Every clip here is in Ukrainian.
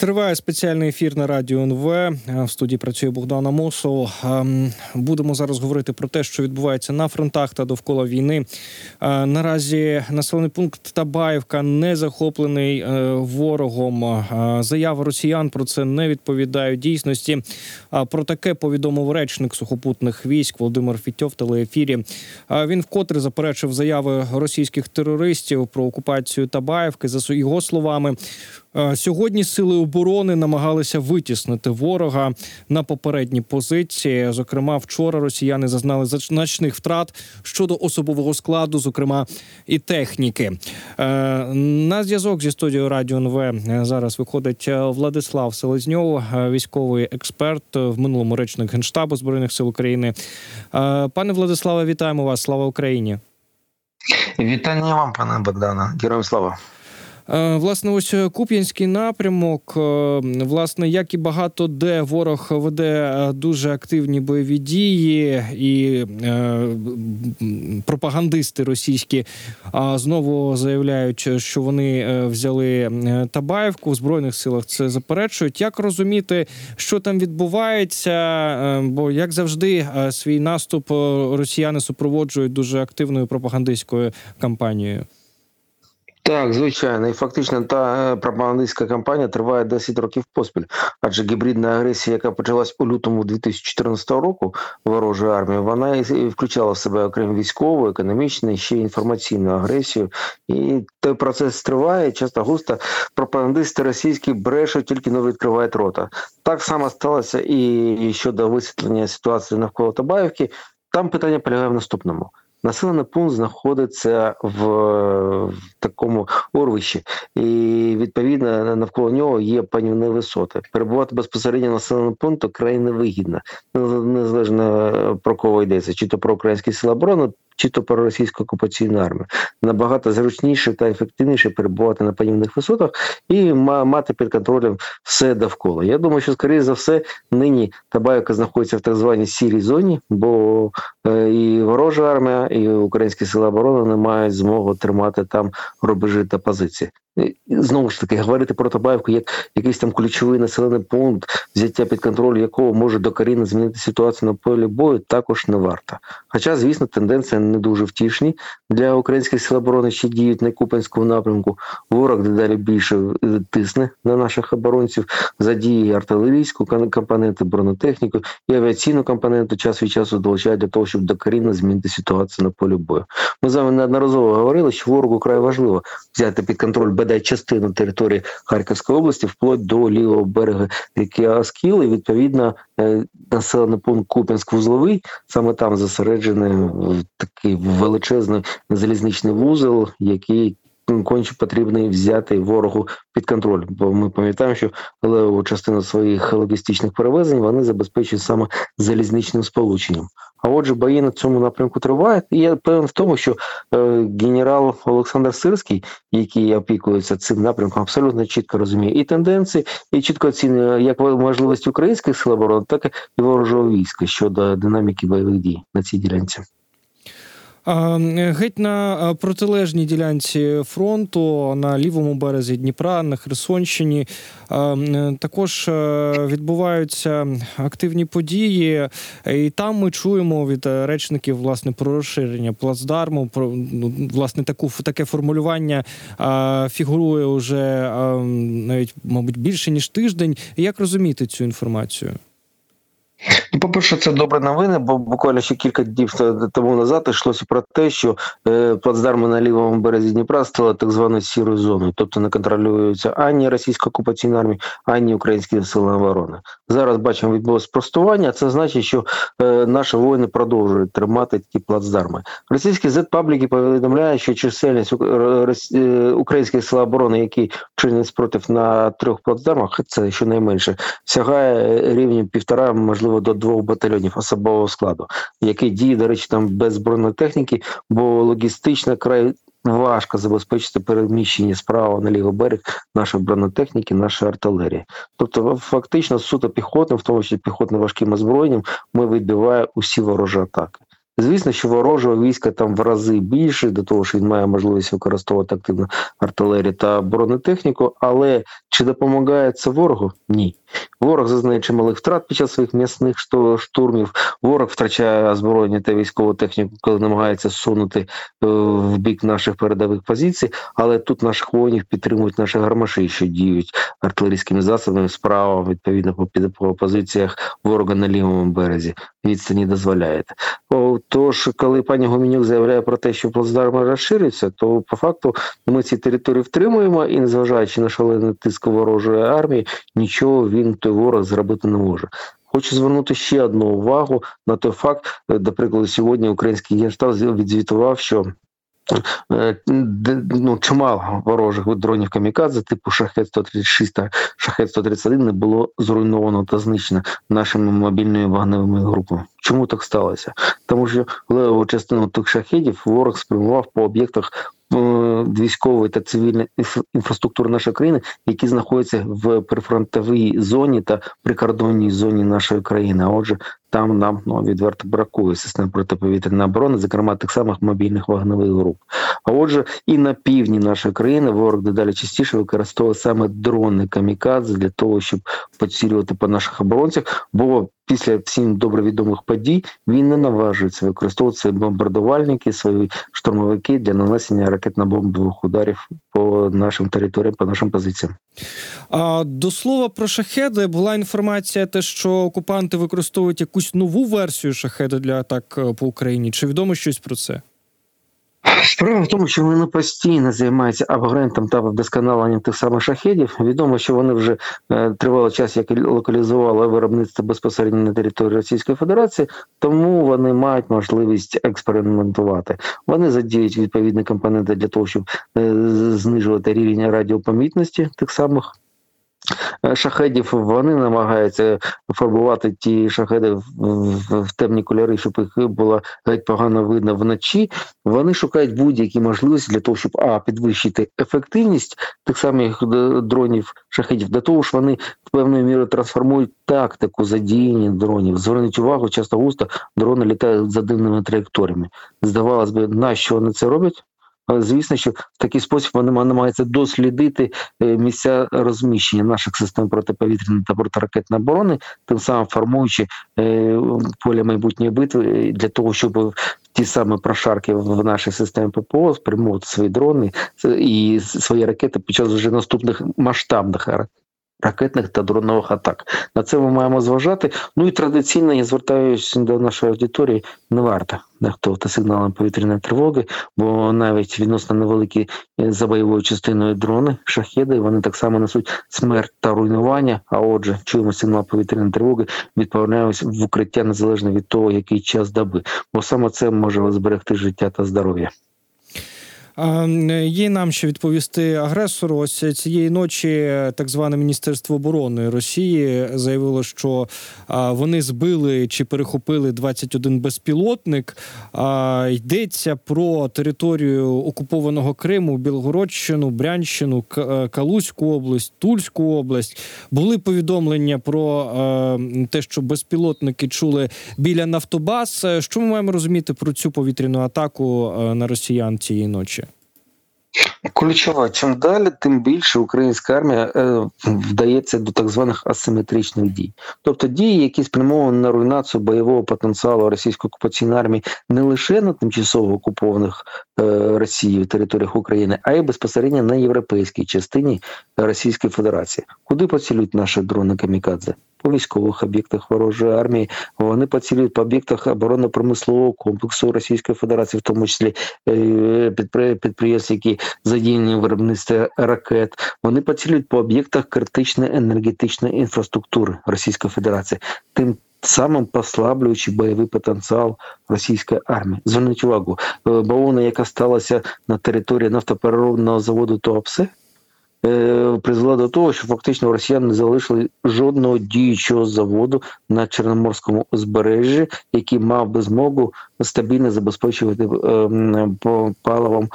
Триває спеціальний ефір на радіо НВ. В студії працює Богдана Мосов. Ем, будемо зараз говорити про те, що відбувається на фронтах та довкола війни. Е, наразі населений пункт Табаївка не захоплений е, ворогом. Е, заяви росіян про це не відповідають дійсності. Про таке повідомив речник сухопутних військ Володимир Фітьов телеефірі. Він вкотре заперечив заяви російських терористів про окупацію Табаївки. За його словами, сьогодні сили оборони намагалися витіснити ворога на попередні позиції. Зокрема, вчора росіяни зазнали значних втрат щодо особового складу, зокрема і техніки. Е, на зв'язок зі студією Радіо НВ зараз виходить Владислав Селезньов, військовий експерт в минулому речник генштабу збройних сил України. Е, пане Владиславе, вітаємо вас! Слава Україні! Вітання вам, пане Богдана. Героям слава. Е, власне, ось е, Куп'янський напрямок, е, власне, як і багато де ворог веде дуже активні бойові дії, і пропагандисти російські знову заявляють, що вони взяли Табаєвку в збройних силах. Це заперечують. Як розуміти, що там відбувається? Бо як завжди, свій наступ росіяни супроводжують дуже активною пропагандистською кампанією. Так, звичайно, і фактично та е, пропагандистська кампанія триває 10 років поспіль, адже гібридна агресія, яка почалась у лютому 2014 року ворожої армії, вона і включала в себе окрім військову, економічну, ще й інформаційну агресію. І той процес триває. Часто густо пропагандисти російські брешуть, тільки не відкривають рота. Так само сталося і щодо висвітлення ситуації навколо Табаївки. Там питання полягає в наступному. Населений пункт знаходиться в, в такому урвищі, і відповідно навколо нього є панівні висоти. Перебувати безпосередньо населеному пункту край невигідно, незалежно про кого йдеться, чи то про українські сили оборони, чи то про російську окупаційну армію. Набагато зручніше та ефективніше перебувати на панівних висотах і мати під контролем все довкола. Я думаю, що скоріше за все нині Табайка знаходиться в так званій сірій зоні, бо е, і ворожа армія, і українські сили оборони не мають змогу тримати там рубежі та позиції. Знову ж таки, говорити про Табаївку як якийсь там ключовий населений пункт, взяття під контроль якого може докорінно змінити ситуацію на полі бою, також не варто. Хоча, звісно, тенденція не дуже втішні для українських сил оборони, що діють на Купенському напрямку. Ворог дедалі більше тисне на наших оборонців, задіє артилерійську компоненту, бронетехніку і авіаційну компоненту час від часу долучає для того, щоб докорінно змінити ситуацію на полі бою. Ми з вами неодноразово говорили, що ворогу край важливо взяти під контроль бодай частину території Харківської області, вплоть до лівого берега ріки Аскіл, і відповідно е, населений пункт Куп'янськ-Вузловий, саме там зосереджений такий величезний залізничний вузол, який конче потрібно взяти ворогу під контроль, бо ми пам'ятаємо, що левову частину своїх логістичних перевезень вони забезпечують саме залізничним сполученням. А отже, бої на цьому напрямку тривають. І я певен в тому, що е, генерал Олександр Сирський, який опікується цим напрямком, абсолютно чітко розуміє і тенденції, і чітко оцінює як можливості українських сил оборони, так і ворожого війська щодо динаміки бойових дій на цій ділянці. Геть на протилежній ділянці фронту на лівому березі Дніпра на Херсонщині також е, відбуваються активні події, і там ми чуємо від речників власне про розширення плацдарму. Про ну, власне таку таке формулювання фігурує уже навіть, мабуть, більше ніж тиждень. Як розуміти цю інформацію? Ну, по перше, це добре новини, бо буквально ще кілька днів тому назад йшлося про те, що е, плацдарми на лівому березі Дніпра стали так званою сірою зоною, тобто не контролюються ані російська окупаційна армія, ані українські сили оборони. Зараз бачимо відбулося спростування. Це значить, що е, наші воїни продовжують тримати ті плацдарми. Російські зет-пабліки повідомляють, що чисельність е, українських сил оборони, які чинять спротив на трьох плацдармах, це щонайменше сягає рівня півтора, можливо, до двох батальйонів особового складу, який діє, до речі, там без бронетехніки, бо логістично край. Важко забезпечити переміщення справа на лівий берег нашої бронетехніки, нашої артилерії. Тобто, фактично, суто піхотним, в тому числі піхотно важким озброєнням, ми відбиваємо усі ворожі атаки. Звісно, що ворожого війська там в рази більше, до того що він має можливість використовувати активну артилерію та бронетехніку, але чи допомагає це ворогу? Ні. Ворог зазнає чималих втрат під час своїх м'ясних штурмів. Ворог втрачає озброєння та військову техніку, коли намагається сунути е, в бік наших передових позицій. Але тут наших воїнів підтримують наші гармаші, що діють артилерійськими засобами справа, відповідно по, по позиціях ворога на лівому березі. Відстані дозволяє. Тож, коли пані Гомінюк заявляє про те, що плацдарми розшириться, то по факту ми ці території втримуємо і, незважаючи на шалений тиск ворожої армії, нічого він той ворог зробити не може. Хочу звернути ще одну увагу на той факт, наприклад, сьогодні український генштаб відзвітував, що ну, чимало ворожих дронів камікадзе, типу шахет 136 та шахет 131 не було зруйновано та знищено нашими мобільними вогневими групами. Чому так сталося? Тому що леву частину тих шахедів ворог спрямував по об'єктах військової та цивільної інфраструктури нашої країни, які знаходяться в прифронтовій зоні та прикордонній зоні нашої країни. А отже, там нам ну, відверто бракує систем протиповітряної оборони, зокрема тих самих мобільних вогневих груп. А отже, і на півдні нашої країни ворог дедалі частіше використовує саме дрони камікадзе для того, щоб поцілювати по наших оборонцях. Бо після всім добре відомих подій він не наважується використовувати свої бомбардувальники, свої штурмовики для нанесення ракетно-бомбових ударів по нашим територіям, по нашим позиціям. А до слова про шахеди була інформація, те, що окупанти використовують якусь нову версію шахеда для атак е, по Україні. Чи відомо щось про це? Справа в тому, що вони постійно займаються апгрентом та вдосконаленням тих самих шахедів. Відомо, що вони вже е, тривалий час як локалізували виробництво безпосередньо на території Російської Федерації, тому вони мають можливість експериментувати. Вони задіють відповідні компоненти для того, щоб е, знижувати рівень радіопомітності тих самих шахедів вони намагаються фарбувати ті шахеди в, темні кольори, щоб їх було геть погано видно вночі. Вони шукають будь-які можливості для того, щоб а підвищити ефективність тих самих дронів шахедів, для того ж вони в певною мірою трансформують тактику задіяння дронів. Зверніть увагу, часто густо дрони літають за дивними траєкторіями. Здавалось би, на що вони це роблять? Звісно, що в такий спосіб вони намагаються дослідити е, місця розміщення наших систем протиповітряної та протиракетної оборони, тим самим формуючи поля поле майбутньої битви е, для того, щоб ті самі прошарки в нашій системі ППО спрямовувати свої дрони і свої ракети під час вже наступних масштабних ракетних та дронових атак. На це ми маємо зважати. Ну і традиційно я звертаюся до нашої аудиторії. Не варто нехтувати сигналом повітряної тривоги, бо навіть відносно невеликі е, за бойовою частиною дрони, шахеди, вони так само несуть смерть та руйнування. А отже, чуємо сигнал повітряної тривоги, відправляємося в укриття незалежно від того, який час доби, бо саме це може зберегти життя та здоров'я. Є нам ще відповісти агресору. Ось цієї ночі так зване Міністерство оборони Росії заявило, що вони збили чи перехопили 21 безпілотник. Йдеться про територію окупованого Криму, Білгородщину, Брянщину, Калузьку область, Тульську область. Були повідомлення про те, що безпілотники чули біля Нафтобаз. Що ми маємо розуміти про цю повітряну атаку на росіян цієї ночі? Ключова, чим далі, тим більше українська армія е, вдається до так званих асиметричних дій, тобто дії, які спрямовані на руйнацію бойового потенціалу російської окупаційної армії не лише на тимчасово окупованих е, Росією територіях України, а й безпосередньо на європейській частині Російської Федерації, куди поцілюють наші дрони камікадзе по військових об'єктах ворожої армії. Вони поцілюють по об'єктах оборонно-промислового комплексу Російської Федерації, в тому числі е, підприємств, які задіяні в виробництві ракет. Вони поцілюють по об'єктах критичної енергетичної інфраструктури Російської Федерації. Тим Самим послаблюючи бойовий потенціал російської армії. Зверніть увагу, е, бавовна, яка сталася на території нафтопереробного заводу ТОПСЕ, Е, призвела до того, що фактично росіяни не залишили жодного діючого заводу на Чорноморському узбережжі, який мав би змогу стабільно забезпечувати е, паливом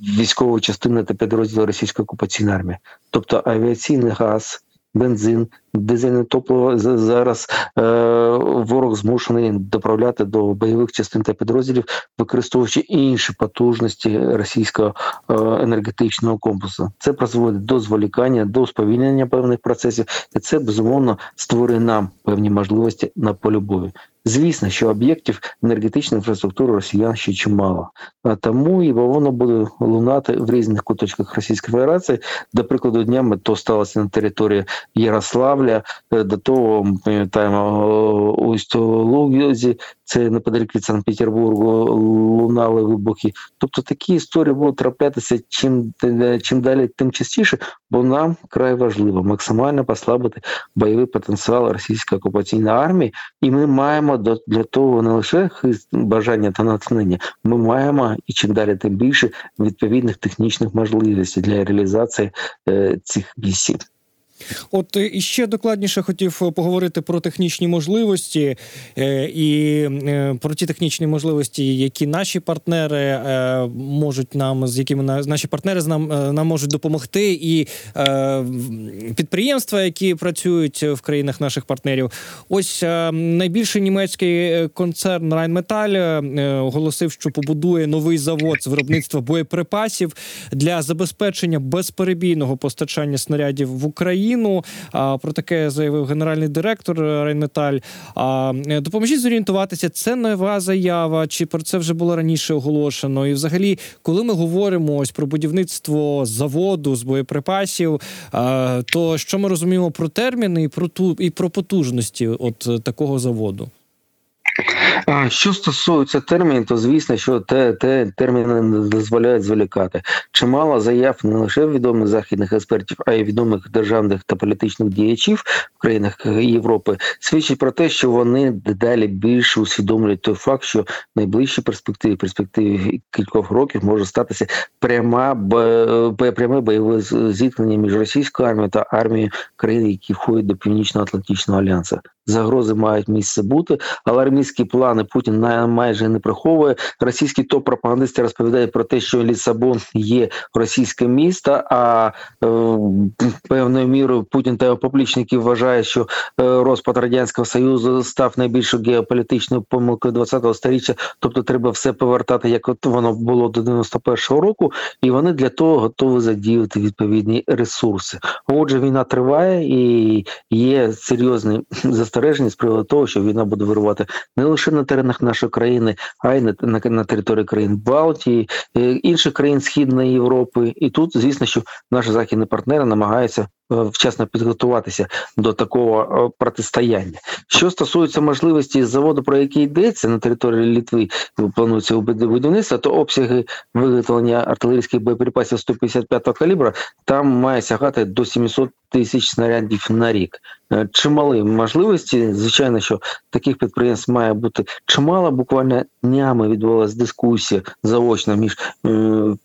військову військової частини та підрозділу російської окупаційної армії, тобто авіаційний газ, бензин, дизельне топливо зараз е, ворог змушений доправляти до бойових частин та підрозділів, використовуючи інші потужності російського е, енергетичного комплексу. Це призводить до зволікання, до сповільнення певних процесів, і це безумовно створює нам певні можливості на полі бою. Звісно, що об'єктів енергетичної інфраструктури росіян ще чимало, тому і воно буде лунати в різних куточках Російської Федерації. До прикладу, днями то сталося на території Ярославля, е, до того ми пам'ятаємо ось Лугізі, це неподалік від Санкт-Петербургу, лунали вибухи. Тобто такі історії будуть траплятися чим, е, чим далі, тим частіше, бо нам край важливо максимально послабити бойовий потенціал російської окупаційної армії, і ми маємо для того не лише бажання та натхнення, ми маємо і чим далі, тим більше відповідних технічних можливостей для реалізації е, цих місій. От е, і ще докладніше хотів е, поговорити про технічні можливості е, і про ті технічні можливості, які наші партнери можуть нам, з якими на- наші партнери з нам, нам можуть допомогти, і підприємства, які працюють в країнах наших партнерів. Ось найбільший німецький концерн Rheinmetall оголосив, що побудує новий завод з виробництва боєприпасів для забезпечення безперебійного постачання снарядів в Україну. А, Про таке заявив генеральний директор Рейнметаль. А е, допоможіть зорієнтуватися, це нова заява, чи про це вже було раніше оголошено? І, взагалі, коли ми говоримо ось про будівництво заводу з боєприпасів, то що ми розуміємо про терміни і про ту і про потужності от е, такого заводу? А що стосується термінів, то звісно, що те, те терміни не дозволяють зволікати. Чимало заяв не лише відомих західних експертів, а й відомих державних та політичних діячів в країнах Європи свідчить про те, що вони дедалі більше усвідомлюють той факт, що в найближчій перспективі, перспективі кількох років може статися пряма пряме бойове зіткнення між російською армією та армією країн, які входять до Північно-Атлантичного альянсу. Загрози мають місце бути, але армійські плани Путін майже не приховує. Російські топ-пропагандисти розповідають про те, що Лісабон є російське місто. А е, певною мірою Путін та його поплічники вважають, що е, розпад радянського союзу став найбільшою геополітичною помилкою 20-го сторіччя. Тобто, треба все повертати, як от воно було до 91-го року, і вони для того готові задіяти відповідні ресурси. Отже, війна триває і є серйозні застереження з приводу того, що війна буде вирувати не лише на теренах нашої країни, а й на, на, на території країн Балтії, е, інших країн Східної Європи. І тут, звісно, що наші західні партнери намагаються вчасно підготуватися до такого е, протистояння. Що стосується можливості заводу, про який йдеться на території Літви, планується будівництво, то обсяги виготовлення артилерійських боєприпасів 155-го калібра там має сягати до 700 тисяч снарядів на рік. Е, Чимали можливості. Звичайно, що таких підприємств має бути чимало. Буквально днями відбулася дискусія заочно між е,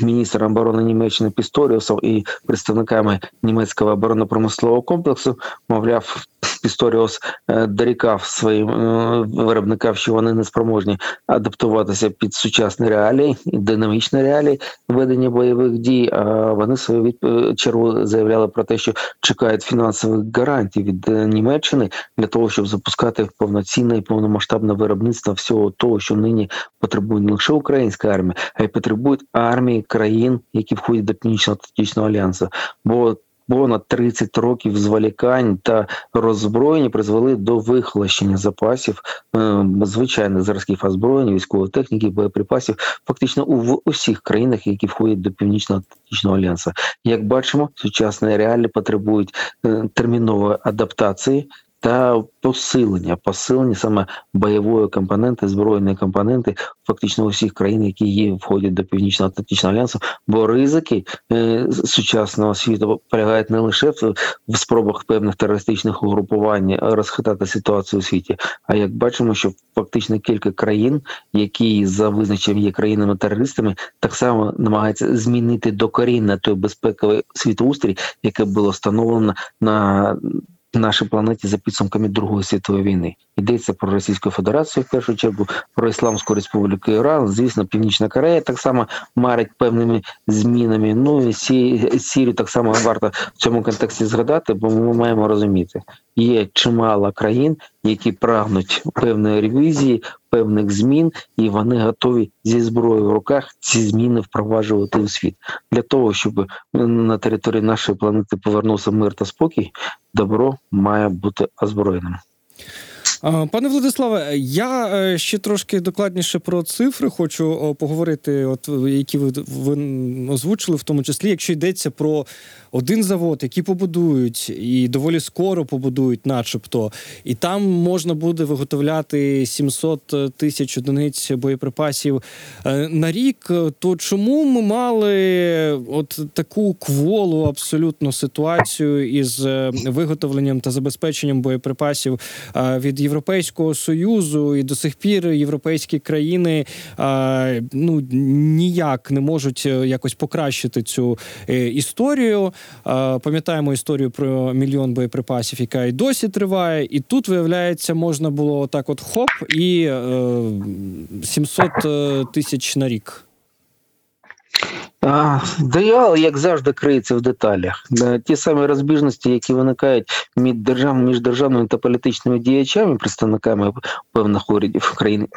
міністром оборони Німеччини Пісторіусом і представниками німецького оборонно-промислового комплексу. Мовляв, Пісторіус е, дорікав своїм е, виробникам, що вони не спроможні адаптуватися під сучасні реалії, динамічні реалії ведення бойових дій. А вони свою відп- чергу заявляли про те, що чекають фінансових гарантій від е, Німеччини для того, щоб запускати повноцінне і повномасштабне виробництво всього того, що нині потребує не лише українська армія, а й потребують армії країн, які входять до Північно-Атлантичного альянсу. Бо понад 30 років зволікань та роззброєння призвели до вихолощення запасів е, звичайних зразків озброєння, військової техніки, боєприпасів, фактично у усіх країнах, які входять до Північно-Атлантичного альянсу. Як бачимо, сучасні реалії потребують е, термінової адаптації. Та посилення, посилення саме бойової компоненти, збройної компоненти, фактично усіх країн, які є входять до північно-атлантичного альянсу, бо ризики е, сучасного світу полягають не лише в, в спробах певних терористичних угрупувань розхитати ситуацію у світі, а як бачимо, що фактично кілька країн, які за визначенням є країнами-терористами, так само намагаються змінити докорінно той безпековий світоустрій, який було встановлено на нашій планеті за підсумками Другої світової війни. Йдеться про Російську Федерацію в першу чергу, про Ісламську Республіку Іран, звісно, Північна Корея так само марить певними змінами. Ну і Сі- Сірію так само варто в цьому контексті згадати, бо ми маємо розуміти, є чимало країн, які прагнуть певної ревізії, певних змін, і вони готові зі зброєю в руках ці зміни впроваджувати у світ для того, щоб на території нашої планети повернувся мир та спокій. Добро має бути озброєним. Пане Владиславе, я е, ще трошки докладніше про цифри хочу поговорити, от які ви, ви озвучили, в тому числі, якщо йдеться про один завод, який побудують, і доволі скоро побудують, начебто, і там можна буде виготовляти 700 тисяч одиниць боєприпасів е, на рік. То чому ми мали от таку кволу абсолютно ситуацію із е, виготовленням та забезпеченням боєприпасів е, від Європейського союзу, і до сих пір європейські країни ну ніяк не можуть е, якось покращити цю е, історію. Пам'ятаємо історію про мільйон боєприпасів, яка і досі триває. І тут виявляється, можна було так, от хоп, і е, 700 е, тисяч на рік. Диявол, як завжди, криється в деталях. Ті самі розбіжності, які виникають між державними, між державними та політичними діячами, представниками певних урядів країн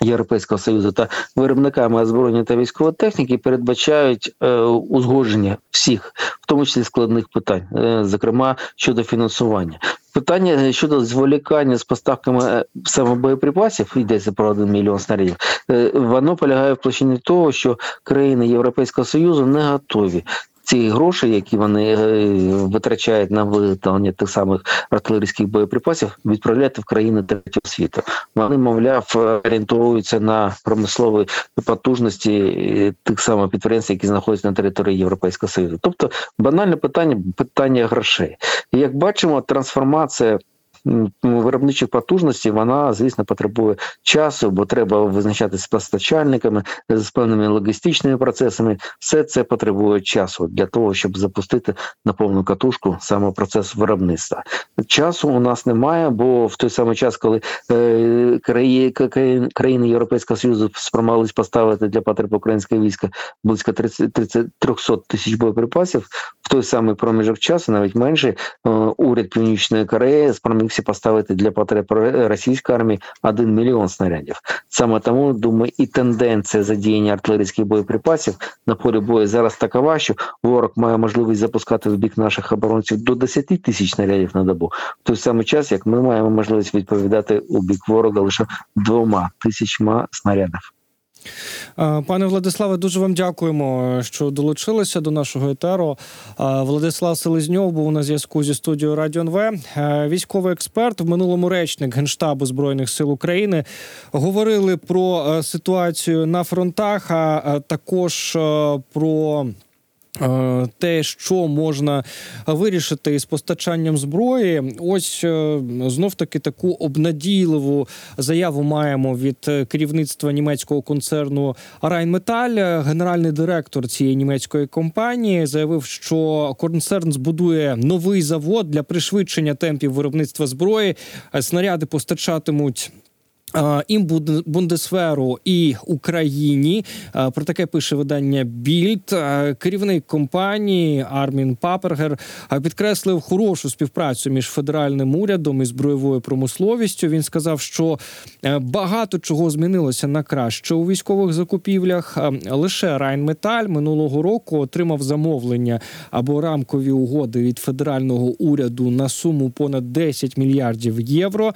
Європейського Союзу та виробниками озброєння та військової техніки, передбачають е, узгодження всіх, в тому числі складних питань, е, зокрема щодо фінансування. Питання щодо зволікання з поставками самобоєприпасів саме боєприпасів, йдеться про 1 мільйон снарядів, е, воно полягає в площині того, що країни Європейського Союзу не готові. Ці гроші, які вони е, витрачають на виготовлення тих самих артилерійських боєприпасів, відправляти в країни третього світу. Вони, мовляв, орієнтовуються на промислові потужності е, тих самих підприємств, які знаходяться на території Європейського Союзу. Тобто банальне питання питання грошей. Як бачимо, трансформація. Виробничих потужностей вона, звісно, потребує часу, бо треба визначатися з постачальниками, з певними логістичними процесами. Все це потребує часу для того, щоб запустити на повну катушку саме процес виробництва. Часу у нас немає, бо в той самий час, коли е, краї, країни, Європейського Союзу спромогли поставити для потреб українського війська близько 30, 30, 300 тисяч боєприпасів, той самий проміжок часу, навіть менше, уряд Північної Кореї спромігся поставити для потреб російської армії 1 мільйон снарядів. Саме тому думаю, і тенденція задіяння артилерійських боєприпасів на полі бою зараз такова, що ворог має можливість запускати в бік наших оборонців до 10 тисяч снарядів на добу. В той самий час, як ми маємо можливість відповідати у бік ворога лише двома тисячма снарядів. Е, Пане Владиславе, дуже вам дякуємо, що долучилися до нашого етеру. Е, Владислав Селезньов був на зв'язку зі студією Радіо НВ. Е, Військовий експерт, в минулому речник Генштабу Збройних сил України. Говорили про ситуацію на фронтах, а також про. Е, Те, що можна вирішити із постачанням зброї, ось е, знов таки таку обнадійливу заяву маємо від е, керівництва німецького концерну Rheinmetall. Генеральний директор цієї німецької компанії заявив, що концерн збудує новий завод для пришвидшення темпів виробництва зброї. Снаряди постачатимуть. Е, І Бундесверу і Україні про таке пише видання Більд. Керівник компанії Армін Папергер підкреслив хорошу співпрацю між федеральним урядом і збройовою промисловістю. Він сказав, що е, багато чого змінилося на краще у військових закупівлях. Лише Райнметаль минулого року отримав замовлення або рамкові угоди від федерального уряду на суму понад 10 мільярдів євро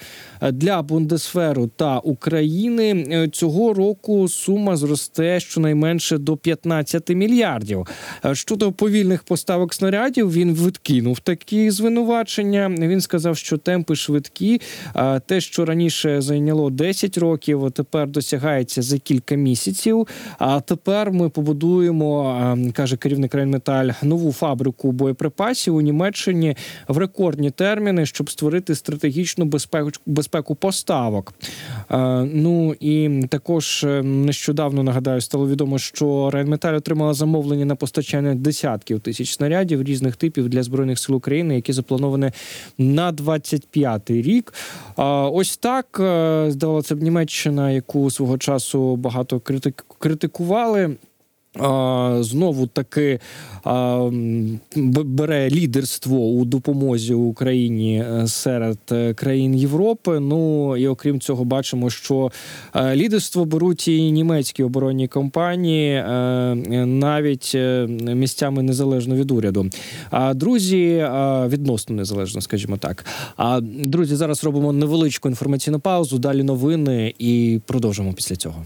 для Бундесферу та України. е, Цього року сума зросте щонайменше до 15 мільярдів. Е, Щодо повільних поставок снарядів, він відкинув такі звинувачення. Він сказав, що темпи швидкі. Те, що раніше зайняло 10 років, тепер досягається за кілька місяців. А тепер ми побудуємо, е, каже керівник Рейнметаль, нову фабрику боєприпасів у Німеччині в рекордні терміни, щоб створити стратегічну безпеку безпеку поставок. Е, Ну і також е, нещодавно нагадаю, стало відомо, що Рейнметаль отримала замовлення на постачання десятків тисяч снарядів різних типів для збройних сил України, які заплановані на 25-й рік. Ось так е, здавалося б, Німеччина, яку свого часу багато критик- критикували. Знову таки бере лідерство у допомозі Україні е, серед е, країн Європи. Ну і окрім цього, бачимо, що е, лідерство беруть і німецькі оборонні компанії, навіть місцями незалежно від уряду. А друзі, відносно незалежно, скажімо так. А друзі, зараз робимо невеличку інформаційну паузу. Далі новини і продовжимо після цього.